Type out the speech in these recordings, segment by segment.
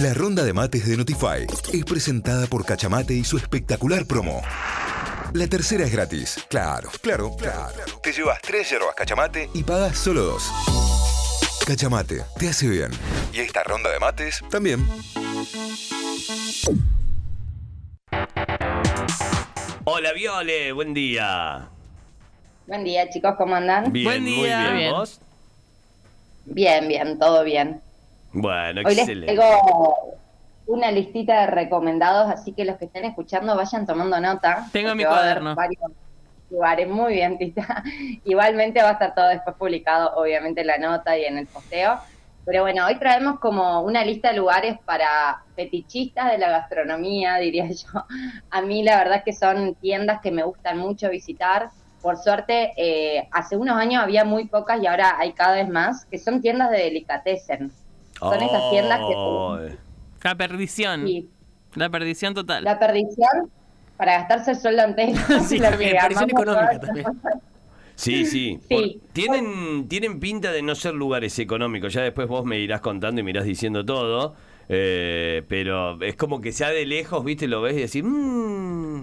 La ronda de mates de Notify es presentada por Cachamate y su espectacular promo. La tercera es gratis. Claro, claro, claro. Te llevas tres yerbas Cachamate y pagas solo dos. Cachamate, te hace bien. Y esta ronda de mates también. Hola Viole, buen día. Buen día, chicos, ¿cómo andan? Bien, Buen muy día. bien. Bien. ¿Vos? Bien, bien, todo bien. Bueno, Hoy les excelente. traigo una listita de recomendados, así que los que estén escuchando vayan tomando nota. Tengo mi cuaderno. varios lugares. Muy bien, Tita. Igualmente va a estar todo después publicado, obviamente, en la nota y en el posteo. Pero bueno, hoy traemos como una lista de lugares para fetichistas de la gastronomía, diría yo. A mí la verdad es que son tiendas que me gustan mucho visitar. Por suerte, eh, hace unos años había muy pocas y ahora hay cada vez más, que son tiendas de delicatessen. Son esas tiendas que... La perdición. Sí, La perdición total. la perdición para gastarse el sueldo entero. Sí, que perdición económica también. Sí, sí. Sí. Por- tienen, tienen pinta de no ser lugares económicos. Ya después vos me irás contando y me irás diciendo todo. eh, pero es como que sea de lejos, viste, lo ves y decís, mmm.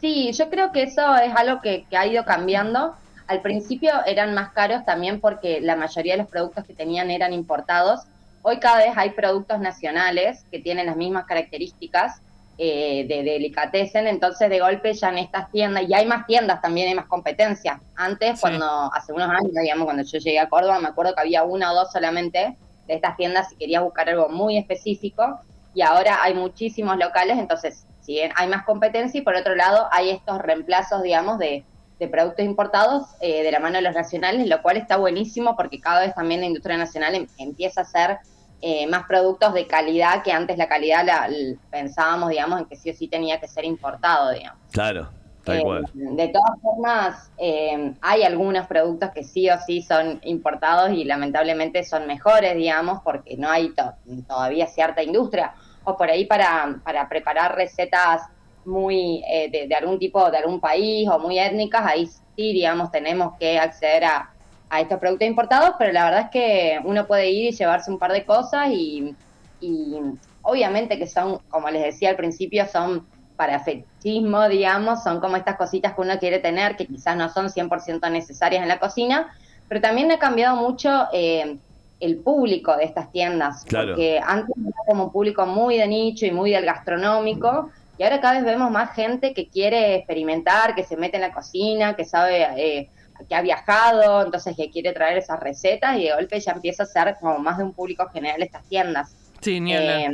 Sí, yo creo que eso es algo que, que ha ido cambiando. Al principio eran más caros también porque la mayoría de los productos que tenían eran importados. Hoy cada vez hay productos nacionales que tienen las mismas características eh, de delicatessen, entonces de golpe ya en estas tiendas, y hay más tiendas también, hay más competencia. Antes, Sí. cuando hace unos años, digamos, cuando yo llegué a Córdoba, me acuerdo que había una o dos solamente de estas tiendas si querías buscar algo muy específico, y ahora hay muchísimos locales, entonces, si bien hay más competencia, y por otro lado hay estos reemplazos, digamos, de, de productos importados eh, de la mano de los nacionales, lo cual está buenísimo porque cada vez también la industria nacional em- empieza a hacer eh, más productos de calidad que antes la calidad la, pensábamos, digamos, en que sí o sí tenía que ser importado, digamos. Claro, tal Eh, cual. De todas formas, eh, hay algunos productos que sí o sí son importados y lamentablemente son mejores, digamos, porque no hay to- todavía cierta industria. O por ahí para, para preparar recetas muy eh, de, de algún tipo, de algún país o muy étnicas, ahí sí, digamos, tenemos que acceder a, a estos productos importados, pero la verdad es que uno puede ir y llevarse un par de cosas y, y obviamente que son, como les decía al principio, son para fetichismo, digamos, son como estas cositas que uno quiere tener, que quizás no son 100% necesarias en la cocina, pero también ha cambiado mucho eh, el público de estas tiendas, Claro. porque antes era como un público muy de nicho y muy del gastronómico, y ahora cada vez vemos más gente que quiere experimentar, que se mete en la cocina, que sabe, eh, que ha viajado, entonces que quiere traer esas recetas, y de golpe ya empieza a ser como más de un público general estas tiendas. Sí, ni. Eh,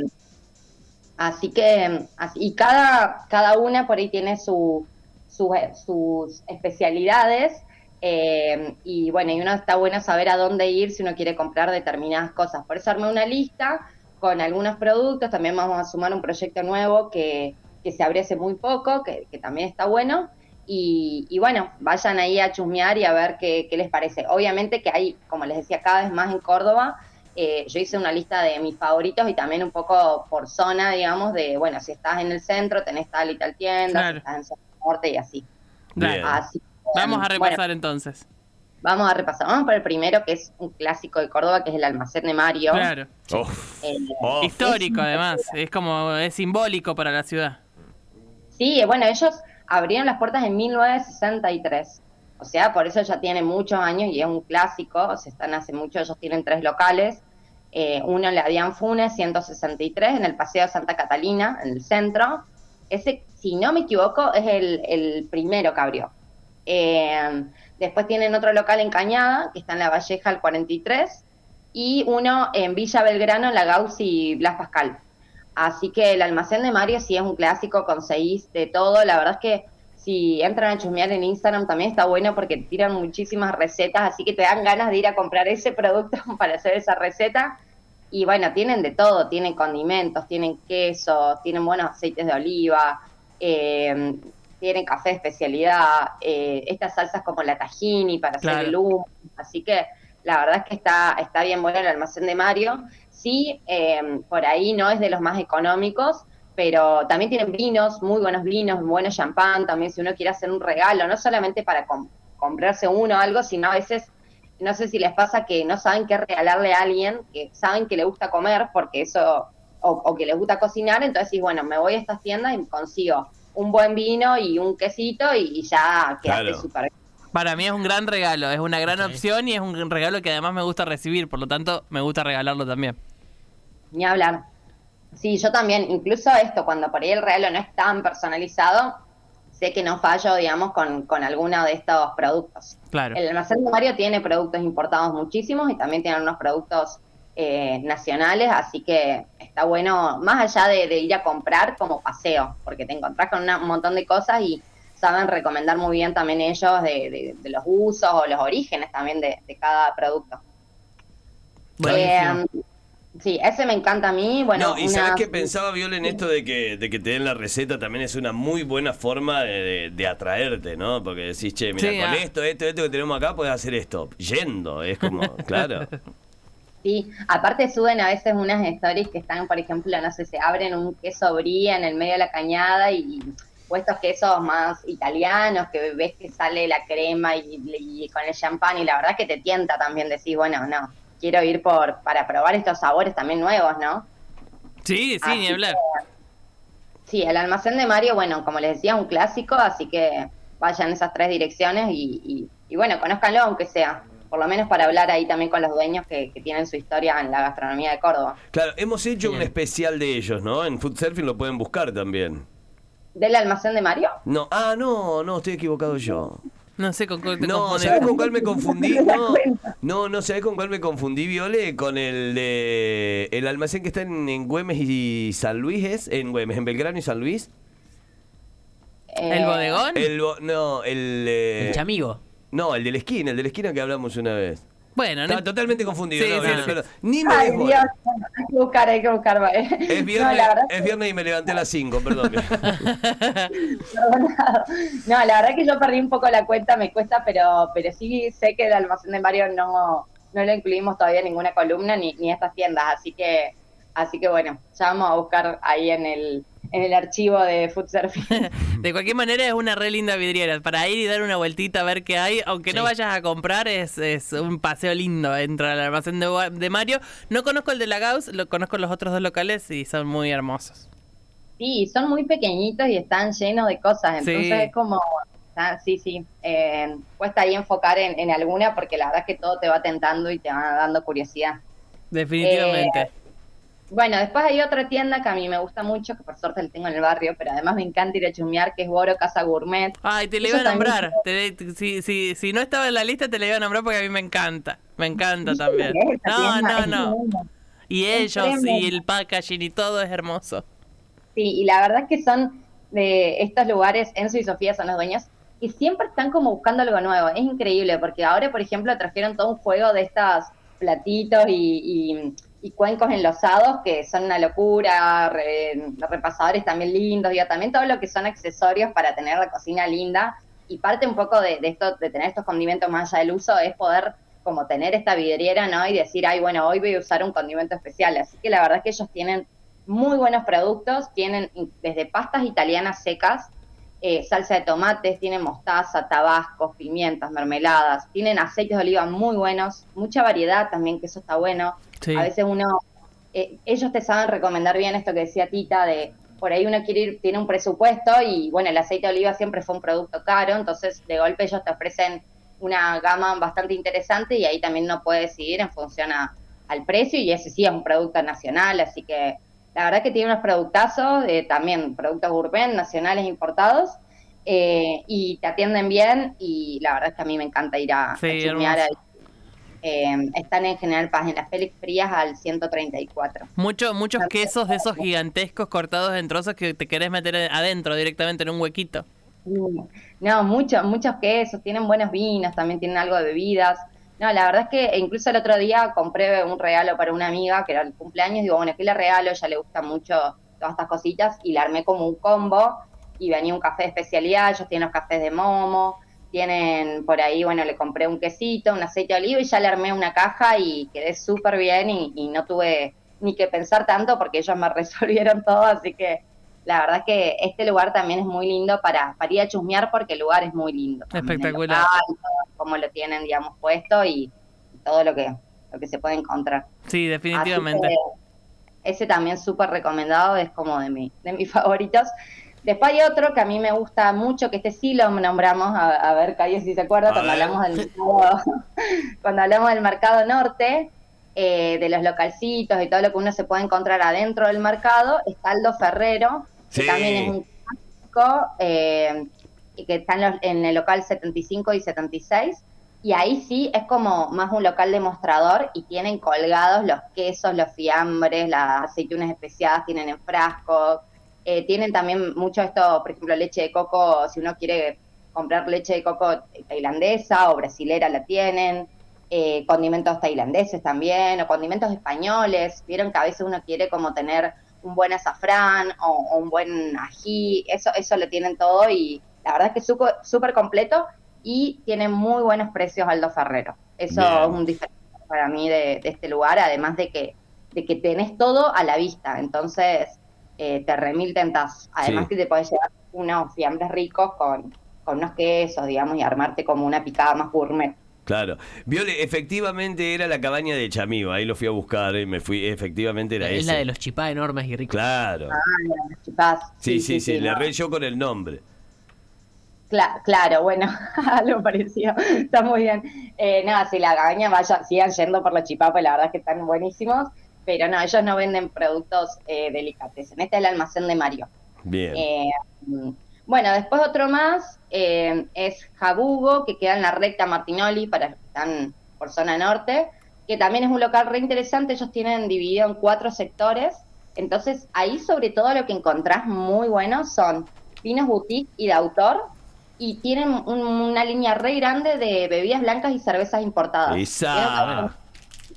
así que, así- y cada, cada una por ahí tiene su, su- sus especialidades. eh, y bueno, y uno está bueno saber a dónde ir si uno quiere comprar determinadas cosas. Por eso armé una lista con algunos productos. También vamos a sumar un proyecto nuevo que, que se abrió hace muy poco, que, que también está bueno. Y, y bueno, vayan ahí a chusmear y a ver qué, qué les parece. Obviamente que hay, como les decía, cada vez más en Córdoba. Eh, yo hice una lista de mis favoritos y también un poco por zona, digamos, de, bueno, si estás en el centro tenés tal y tal tienda, Claro. si estás en zona norte y así. Así que, Vamos a bueno, repasar entonces. vamos a repasar. Vamos por el primero, que es un clásico de Córdoba, que es el almacén de Mario. Claro. Uf. Eh, Oh. Histórico, además. Es como, es simbólico para la ciudad. Sí, bueno, ellos abrieron las puertas en 1963. O sea, por eso ya tiene muchos años y es un clásico. O sea, están hace mucho, ellos tienen tres locales. Eh, uno en la Dian Funes, 163, en el Paseo Santa Catalina, en el centro. Ese, si no me equivoco, es el, primero que abrió. Eh, después tienen otro local en Cañada, que está en la Valleja, el 43. Y uno en Villa Belgrano, en la Gauss y Blas Pascal. Así que el almacén de Mario sí es un clásico, conseguís de todo. La verdad es que si entran a chusmear en Instagram también está bueno porque tiran muchísimas recetas, así que te dan ganas de ir a comprar ese producto para hacer esa receta. Y bueno, tienen de todo, tienen condimentos, tienen quesos, tienen buenos aceites de oliva, eh, tienen café de especialidad, eh, estas salsas como la tahini para hacer el humo. Así que la verdad es que está, está bien bueno el almacén de Mario. Sí, eh, por ahí no es de los más económicos, pero también tienen vinos, muy buenos vinos, buenos champán, también si uno quiere hacer un regalo, no solamente para com- comprarse uno o algo, sino a veces no sé si les pasa que no saben qué regalarle a alguien, que saben que le gusta comer, porque eso, o, que les gusta cocinar, entonces sí, bueno, me voy a estas tiendas y consigo un buen vino y un quesito y, ya quedaste súper para mí es un gran regalo, es una gran opción y es un regalo que además me gusta recibir, por lo tanto me gusta regalarlo también. Ni hablar. Sí, yo también, incluso esto, cuando por ahí el regalo no es tan personalizado, sé que no fallo, digamos, con, con alguno de estos productos. Claro. El almacén de Mario tiene productos importados muchísimos y también tiene unos productos eh, nacionales, así que está bueno, más allá de, ir a comprar como paseo, porque te encontrás con un montón de cosas y saben recomendar muy bien también ellos de, los usos o los orígenes también de, cada producto. Eh, sí, ese me encanta a mí. Bueno, no, y sabes que pensaba Viola en esto de que, de que te den la receta también es una muy buena forma de, atraerte, ¿no? Porque decís, che, mira, con ah. esto, esto, esto que tenemos acá puedes hacer esto. Yendo, es como, claro. Sí, aparte suben a veces unas stories que están, por ejemplo, no sé, se abren un queso brie en el medio de la cañada y puestos quesos más italianos, que ves que sale la crema y, con el champán, y la verdad que te tienta también decir, bueno, no, quiero ir por para probar estos sabores también nuevos, ¿no? Sí, sí, ni hablar. sí, el almacén de Mario, bueno, como les decía, un clásico, así que vayan esas tres direcciones y, y, bueno, conózcanlo aunque sea por lo menos para hablar ahí también con los dueños que, tienen su historia en la gastronomía de Córdoba. Claro, hemos hecho un especial de ellos, ¿no? En Food Surfing lo pueden buscar también. ¿Del almacén de Mario? No, ah, no, no, estoy equivocado yo. No sé con cuál te No, ¿sabes con cuál me confundí? No, no, no, ¿sabes con cuál me confundí, Viole? Con el de el almacén que está en, Güemes y San Luis, ¿es? En Güemes, en Belgrano y San Luis. ¿El bodegón? El no, el... Eh, el chamigo. No, el de la esquina, el de la esquina que hablamos una vez. Bueno, no... totalmente confundido. no, Ni me Ay, Dios, hay que buscar, hay que buscar. Es viernes, es viernes y me levanté a las 5, perdón. no, la verdad que yo perdí un poco la cuenta, me cuesta, pero, pero sí sé que el almacén de Mario no, no lo incluimos todavía en ninguna columna ni, ni estas tiendas, así que, así que bueno, ya vamos a buscar ahí en el, en el archivo de Food de cualquier manera es una re linda vidriera. Para ir y dar una vueltita a ver qué hay, aunque no vayas a comprar, es, es un paseo lindo entrar al almacén de, Mario. No conozco el de la Gauss, lo conozco los otros dos locales y son muy hermosos. Sí, son muy pequeñitos y están llenos de cosas, entonces es como... Sí, sí, eh, cuesta ahí enfocar en, alguna porque la verdad es que todo te va tentando y te va dando curiosidad. Definitivamente. Eh, bueno, después hay otra tienda que a mí me gusta mucho, que por suerte la tengo en el barrio, pero además me encanta ir a chumear, que es Boro Casa Gourmet. Ay, te le iba a nombrar. si, si, si no estaba en la lista, te le iba a nombrar porque a mí me encanta. Me encanta también. No, no, no. Y ellos, y el packaging y todo es hermoso. Sí, y la verdad es que son de estos lugares, Enzo y Sofía son los dueños, y siempre están como buscando algo nuevo. Es increíble, porque ahora, por ejemplo, trajeron todo un juego de estas platitos y y cuencos enlosados que son una locura, repasadores también lindos, digo, también todo lo que son accesorios para tener la cocina linda. Y parte un poco de, esto, de tener estos condimentos más allá del uso, es poder como tener esta vidriera, ¿no? Y decir, ay, bueno, hoy voy a usar un condimento especial. Así que la verdad es que ellos tienen muy buenos productos, tienen desde pastas italianas secas, eh, salsa de tomates, tienen mostaza, tabascos, pimientas, mermeladas, tienen aceites de oliva muy buenos, mucha variedad también, que eso está bueno. A veces uno, eh, ellos te saben recomendar bien esto que decía Tita, de por ahí uno quiere ir, tiene un presupuesto y bueno, el aceite de oliva siempre fue un producto caro, entonces de golpe ellos te ofrecen una gama bastante interesante y ahí también uno puede decidir en función al precio y ese sí es un producto nacional, así que la verdad que tiene unos productazos, eh, también productos gourmet, nacionales importados, eh, y te atienden bien y la verdad es que a mí me encanta ir a, sí, ahí. Eh, están en General Paz, en las Félix Frías al 134. Mucho, muchos quesos de esos gigantescos cortados en trozos que te querés meter adentro directamente en un huequito. No, muchos, muchos quesos, tienen buenos vinos, también tienen algo de bebidas. No, la verdad es que incluso el otro día compré un regalo para una amiga que era el cumpleaños. Digo, bueno, ¿qué le regalo? Ya le gustan mucho todas estas cositas y la armé como un combo y venía un café de especialidad. Ellos tienen los cafés de momo, tienen por ahí, bueno, le compré un quesito, un aceite de oliva y ya le armé una caja y quedé súper bien y, no tuve ni que pensar tanto porque ellos me resolvieron todo, así que la verdad que este lugar también es muy lindo para, para ir a chusmear porque el lugar es muy lindo. Espectacular. Como lo tienen, digamos, puesto y, todo lo que, lo que se puede encontrar. Sí, definitivamente. ese también súper recomendado, es como de, mi, de mis favoritos. Después hay otro que a mí me gusta mucho, que este sí lo nombramos, a, ver, Calle, si se acuerda, cuando hablamos, del mercado, cuando hablamos del mercado norte, eh, de los localcitos y todo lo que uno se puede encontrar adentro del mercado, está Aldo Ferrero, que también es un clásico, eh, y que está en, en, el local 75 y 76, y ahí sí es como más un local demostrador y tienen colgados los quesos, los fiambres, las aceitunas especiadas, tienen en frascos, eh, tienen también mucho esto, por ejemplo, leche de coco, si uno quiere comprar leche de coco tailandesa o brasilera la tienen, eh, condimentos tailandeses también, o condimentos españoles, vieron que a veces uno quiere como tener un buen azafrán o, un buen ají, eso, eso lo tienen todo y la verdad es que es súper completo y tiene muy buenos precios Aldo Ferrero. Eso es un diferencial para mí de, de, este lugar, además de que, de que tenés todo a la vista, entonces eh, te remil tentas. Además que te puedes llevar unos fiambres ricos con, con unos quesos, digamos, y armarte como una picada más gourmet. Claro. Viole, efectivamente era la cabaña de Chamigo, ahí lo fui a buscar y me fui, efectivamente era Es la de los chipás enormes y ricos. Claro. Ah, los chipás. Sí, sí, sí, le re yo con el nombre. claro, bueno, lo pareció, está muy bien. Eh, nada, si la cabaña vaya, sigan yendo por los chipás, pues la verdad es que están buenísimos pero no, ellos no venden productos eh, delicates. Este es el almacén de Mario. Bien. Eh, bueno, después otro más eh, es Jabugo, que queda en la recta Martinoli, para los que están por zona norte, que también es un local re interesante. Ellos tienen dividido en cuatro sectores. Entonces, ahí sobre todo lo que encontrás muy bueno son vinos boutique y de autor, y tienen una línea re grande de bebidas blancas y cervezas importadas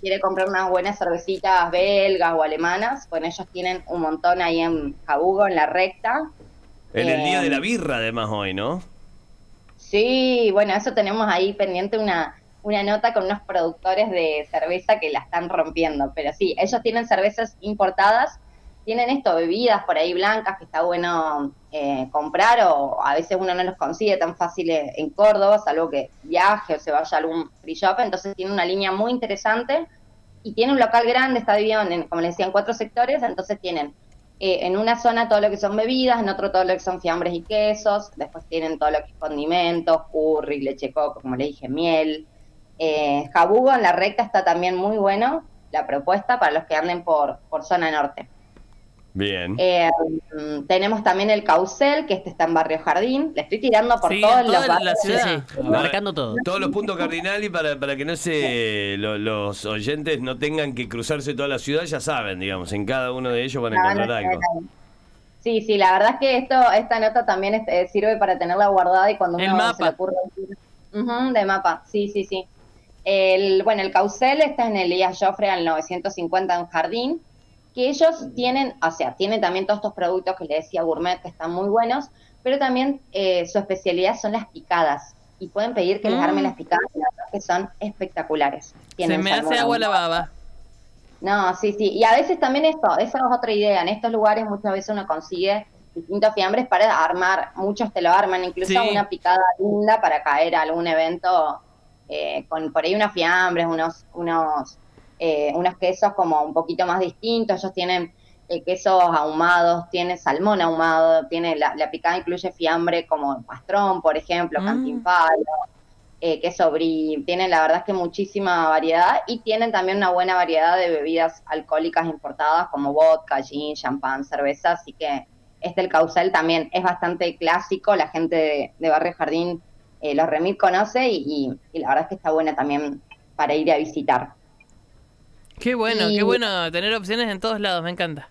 quiere comprar unas buenas cervecitas belgas o alemanas, bueno, ellos tienen un montón ahí en Jabugo, en la recta. En el día de la eh, birra, además, hoy, ¿no? Sí, bueno, eso tenemos ahí pendiente una, una nota con unos productores de cerveza que la están rompiendo, pero sí, ellos tienen cervezas importadas tienen esto, bebidas por ahí blancas que está bueno eh, comprar o a veces uno no los consigue tan fácil en Córdoba, salvo que viaje o se vaya a algún free shop, entonces tiene una línea muy interesante y tiene un local grande, está dividido en, como les decía, en cuatro sectores, entonces tienen eh, en una zona todo lo que son bebidas, en otro todo lo que son fiambres y quesos, después tienen todo lo que es condimentos, curry, leche coco, como le dije, miel. Eh, jabugo en la recta está también muy bueno, la propuesta para los que anden por, por zona norte. Bien. Eh, tenemos también el Caucel, que este está en Barrio Jardín. Le estoy tirando por todos los barrios. marcando todo. Todos los puntos cardinales para, para que no se los oyentes no tengan que cruzarse toda la ciudad, ya saben, digamos, en cada uno de ellos van a encontrar algo. Sí, sí, la verdad es que esto, esta nota también eh, sirve para tenerla guardada y cuando uno se le ocurre de mapa, sí, sí, sí. El, bueno, el Caucel está en el Elías Joffre al 950 en Jardín que ellos tienen, o sea, tienen también todos estos productos que le decía gourmet que están muy buenos, pero también eh, su especialidad son las picadas y pueden pedir que les armen mm. las picadas que son espectaculares. Se me hace agua la baba. No, sí, sí. Y a veces también esto, esa es otra idea. En estos lugares muchas veces uno consigue distintos fiambres para armar, muchos te lo arman, incluso una picada linda para caer a algún evento eh, con por ahí unos fiambres, unos, unos eh, unos quesos como un poquito más distintos, ellos tienen eh, quesos ahumados, tiene salmón ahumado, tiene la, picada incluye fiambre como pastrón, por ejemplo, mm. cantimpalo, eh, queso brie, tienen la verdad es que muchísima variedad y tienen también una buena variedad de bebidas alcohólicas importadas como vodka, gin, champán, cerveza, así que este el causel también es bastante clásico, la gente de, Barrio Jardín eh, los remil conoce y, y la verdad es que está buena también para ir a visitar. Qué bueno, qué bueno tener opciones en todos lados, me encanta.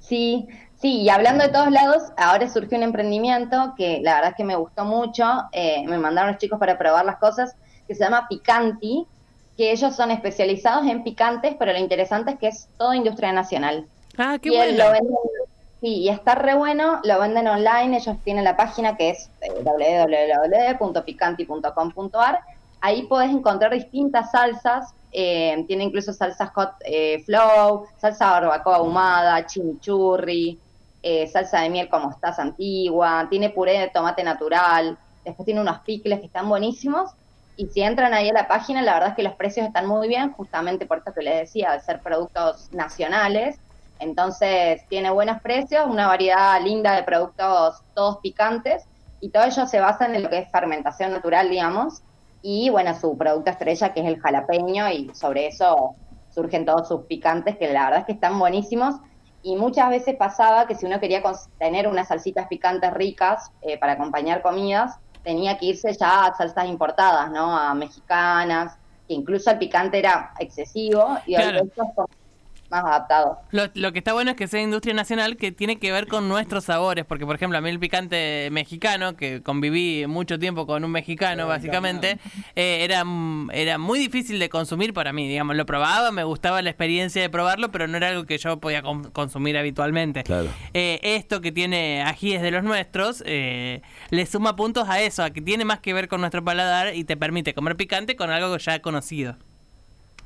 Sí, sí, y hablando de todos lados, ahora surgió un emprendimiento que la verdad es que me gustó mucho, eh, me mandaron los chicos para probar las cosas, que se llama Picanti, que ellos son especializados en picantes, pero lo interesante es que es todo industria nacional. Ah, qué bueno. sí, y está re bueno, lo venden online, ellos tienen la página que es eh, www.picanti.com.ar, ahí podés encontrar distintas salsas eh, tiene incluso salsa hot eh, flow, salsa barbacoa ahumada, chimichurri, eh, salsa de miel como estás antigua, tiene puré de tomate natural, después tiene unos picles que están buenísimos Y si entran ahí a la página, la verdad es que los precios están muy bien, justamente por esto que les decía, de ser productos nacionales. Entonces tiene buenos precios, una variedad linda de productos todos picantes y todo ello se basa en lo que es fermentación natural, digamos, y bueno, su producto estrella que es el jalapeño y sobre eso surgen todos sus picantes que la verdad es que están buenísimos y muchas veces pasaba que si uno quería tener unas salsitas picantes ricas eh, para acompañar comidas, tenía que irse ya a salsas importadas, ¿no? A mexicanas, que incluso el picante era excesivo y claro más adaptado. Lo, que está bueno es que sea industria nacional que tiene que ver con nuestros sabores, porque por ejemplo a mí el picante mexicano, que conviví mucho tiempo con un mexicano básicamente, eh, era, era muy difícil de consumir para mí, digamos, lo probaba, me gustaba la experiencia de probarlo, pero no era algo que yo podía consumir habitualmente. Eh, esto que tiene ajíes de los nuestros, eh, le suma puntos a eso, a que tiene más que ver con nuestro paladar y te permite comer picante con algo ya conocido.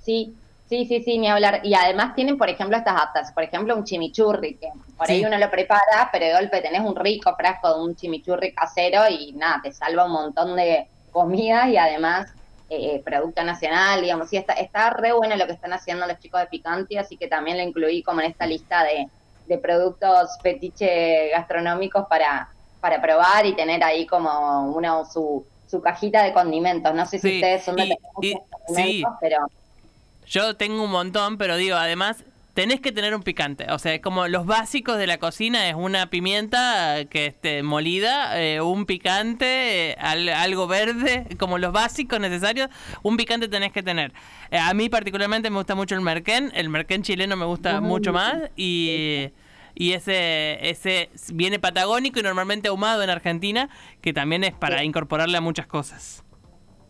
Sí, Sí, sí, sí, ni hablar. Y además tienen, por ejemplo, estas aptas. Por ejemplo, un chimichurri, que por ahí uno lo prepara, pero de golpe tenés un rico frasco de un chimichurri casero y nada, te salva un montón de comida y además eh, producto nacional, digamos. Sí, está, está re bueno lo que están haciendo los chicos de Picanti, así que también lo incluí como en esta lista de, de productos fetiche gastronómicos para, para probar y tener ahí como una, su, su cajita de condimentos. No sé si ustedes son de sí. pero yo tengo un montón, pero digo, además tenés que tener un picante. O sea, como los básicos de la cocina es una pimienta que esté molida, eh, un picante, eh, algo verde, como los básicos necesarios, un picante tenés que tener. Eh, a mí particularmente me gusta mucho el merquén, el merquén chileno me gusta mucho más y y ese ese viene patagónico y normalmente ahumado en Argentina, que también es para incorporarle a muchas cosas.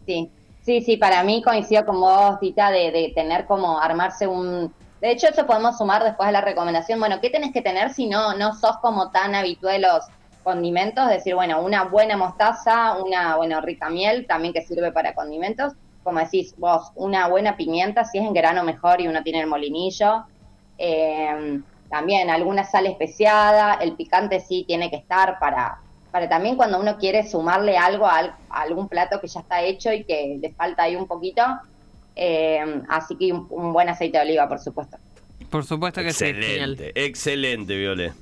Sí, Sí, sí, para mí coincido con vos, Tita, de, de tener como armarse un... De hecho, eso podemos sumar después a la recomendación. Bueno, ¿qué tenés que tener si no, no sos como tan habitual los condimentos? Decir, bueno, una buena mostaza, una, bueno, rica miel, también que sirve para condimentos. Como decís vos, una buena pimienta, si es en grano mejor y uno tiene el molinillo. Eh, también alguna sal especiada, el picante sí tiene que estar para, para también cuando uno quiere sumarle algo a, algún plato que ya está hecho y que le falta ahí un poquito. Eh, así que un, buen aceite de oliva, por supuesto. Por supuesto que sí. Excelente, excelente, Viole.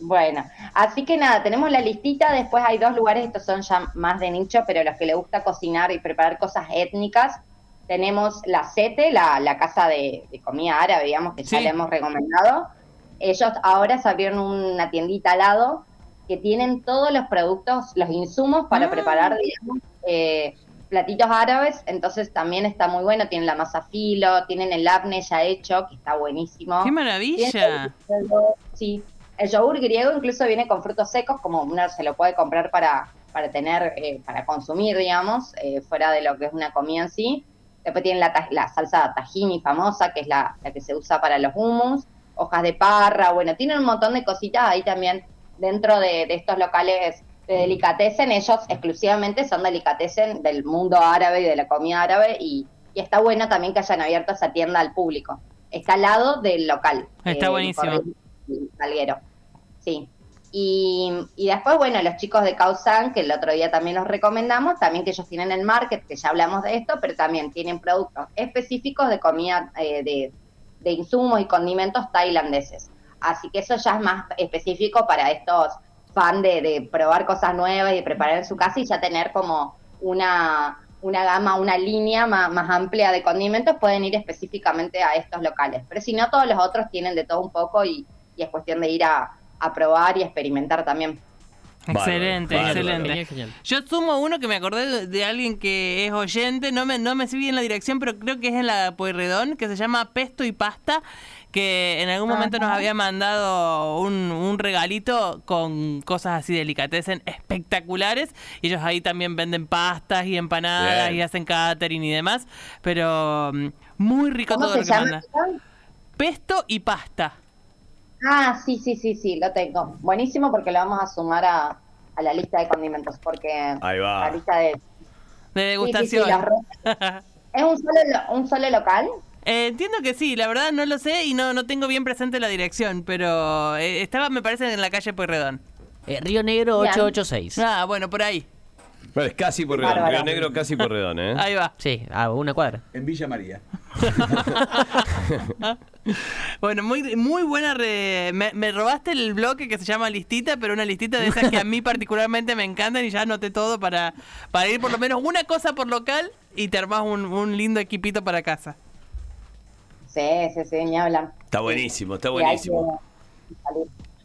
Bueno, así que nada, tenemos la listita, después hay dos lugares, estos son ya más de nicho, pero los que le gusta cocinar y preparar cosas étnicas, tenemos la CETE, la, casa de, comida árabe, digamos, que ya le hemos recomendado. Ellos ahora se abrieron una tiendita al lado que tienen todos los productos, los insumos para ah. preparar, digamos, eh, platitos árabes, entonces también está muy bueno, tienen la masa filo, tienen el apne ya hecho, que está buenísimo. ¡Qué maravilla! sí, el yogur griego incluso viene con frutos secos, como uno se lo puede comprar para, para tener, eh, para consumir, digamos, eh, fuera de lo que es una comida en sí. Después tienen la, la salsa tahini famosa, que es la, la que se usa para los hummus, hojas de parra, bueno, tienen un montón de cositas ahí también dentro de, estos locales de delicatessen, ellos exclusivamente son delicatessen del mundo árabe y de la comida árabe y, está bueno también que hayan abierto esa tienda al público. Está al lado del local. Está eh, buenísimo. Salguero. Sí. Y, y, después, bueno, los chicos de Causan, que el otro día también los recomendamos, también que ellos tienen el market, que ya hablamos de esto, pero también tienen productos específicos de comida, eh, de, de insumos y condimentos tailandeses. Así que eso ya es más específico para estos fans de, probar cosas nuevas y preparar en su casa y ya tener como una, una gama, una línea más, amplia de condimentos, pueden ir específicamente a estos locales. Pero si no, todos los otros tienen de todo un poco y, es cuestión de ir a, probar y experimentar también. Excelente, excelente. Yo sumo uno que me acordé de, alguien que es oyente, no me, no me sé bien la dirección, pero creo que es en la Pueyrredón, que se llama Pesto y Pasta, que en algún momento nos había mandado un, regalito con cosas así delicatessen espectaculares. Y ellos ahí también venden pastas y empanadas y hacen catering y demás. Pero mm, muy rico todo lo que mandan. Pesto y pasta. Ah, sí, sí, sí, sí, lo tengo. Buenísimo porque lo vamos a sumar a, la lista de condimentos. Porque ahí va. la lista de... De degustación. ¿Es un solo, un solo local? Eh, entiendo que sí, la verdad no lo sé y no, no tengo bien presente la dirección, pero eh, estaba, me parece, en la calle Pueyrredón. Eh, Río Negro 886. Ah, bueno, por ahí. Es casi Porredón, Río Negro casi Porredón, ¿eh? Ahí va. Sí, a una cuadra. En Villa María. bueno, muy, muy buena. Me, robaste el bloque que se llama listita, pero una listita de esas que a mí particularmente me encantan y ya anoté todo para, para ir por lo menos una cosa por local y te armás un, lindo equipito para casa. Sí, sí, sí, ni hablan. Está buenísimo, está buenísimo.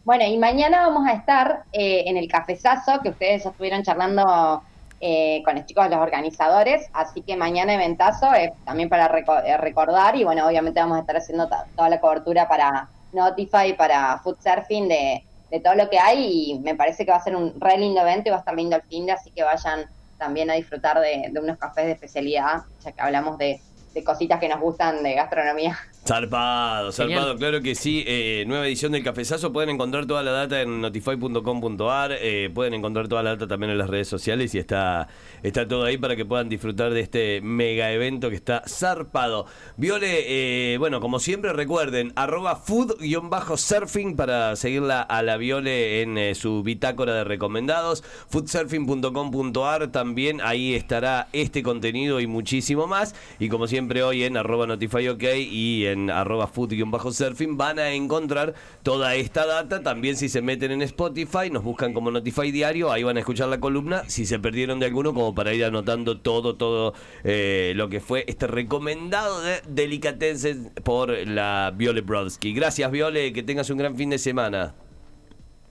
Bueno, y mañana vamos a estar eh, en el cafezazo que ustedes estuvieron charlando eh, con los chicos de los organizadores, así que mañana eventazo es también para eh, recordar y bueno, obviamente vamos a estar haciendo toda la cobertura para Notify, para Food Surfing de, todo lo que hay y me parece que va a ser un re lindo evento y va a estar lindo el fin de, así que vayan también a disfrutar de unos cafés de especialidad, ya que hablamos de de cositas que nos gustan de gastronomía. Zarpado, zarpado, claro que sí. Eh, nueva edición del Cafezazo. Pueden encontrar toda la data en notify.com.ar. Eh, pueden encontrar toda la data también en las redes sociales y está, está todo ahí para que puedan disfrutar de este mega evento que está zarpado. Viole, eh, bueno, como siempre, recuerden, arroba food-surfing para seguirla a la Viole en su bitácora de recomendados. Foodsurfing.com.ar también ahí estará este contenido y muchísimo más. Y como siempre, siempre hoy en arroba notifyok y en arroba food-surfing van a encontrar toda esta data. También si se meten en Spotify, nos buscan como Notify Diario, ahí van a escuchar la columna. Si se perdieron de alguno, como para ir anotando todo, todo eh, lo que fue este recomendado de delicatessen por la Viole Brodsky. Gracias, Viole, que tengas un gran fin de semana.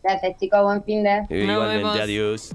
Gracias, chicos, buen fin de. Igualmente, adiós.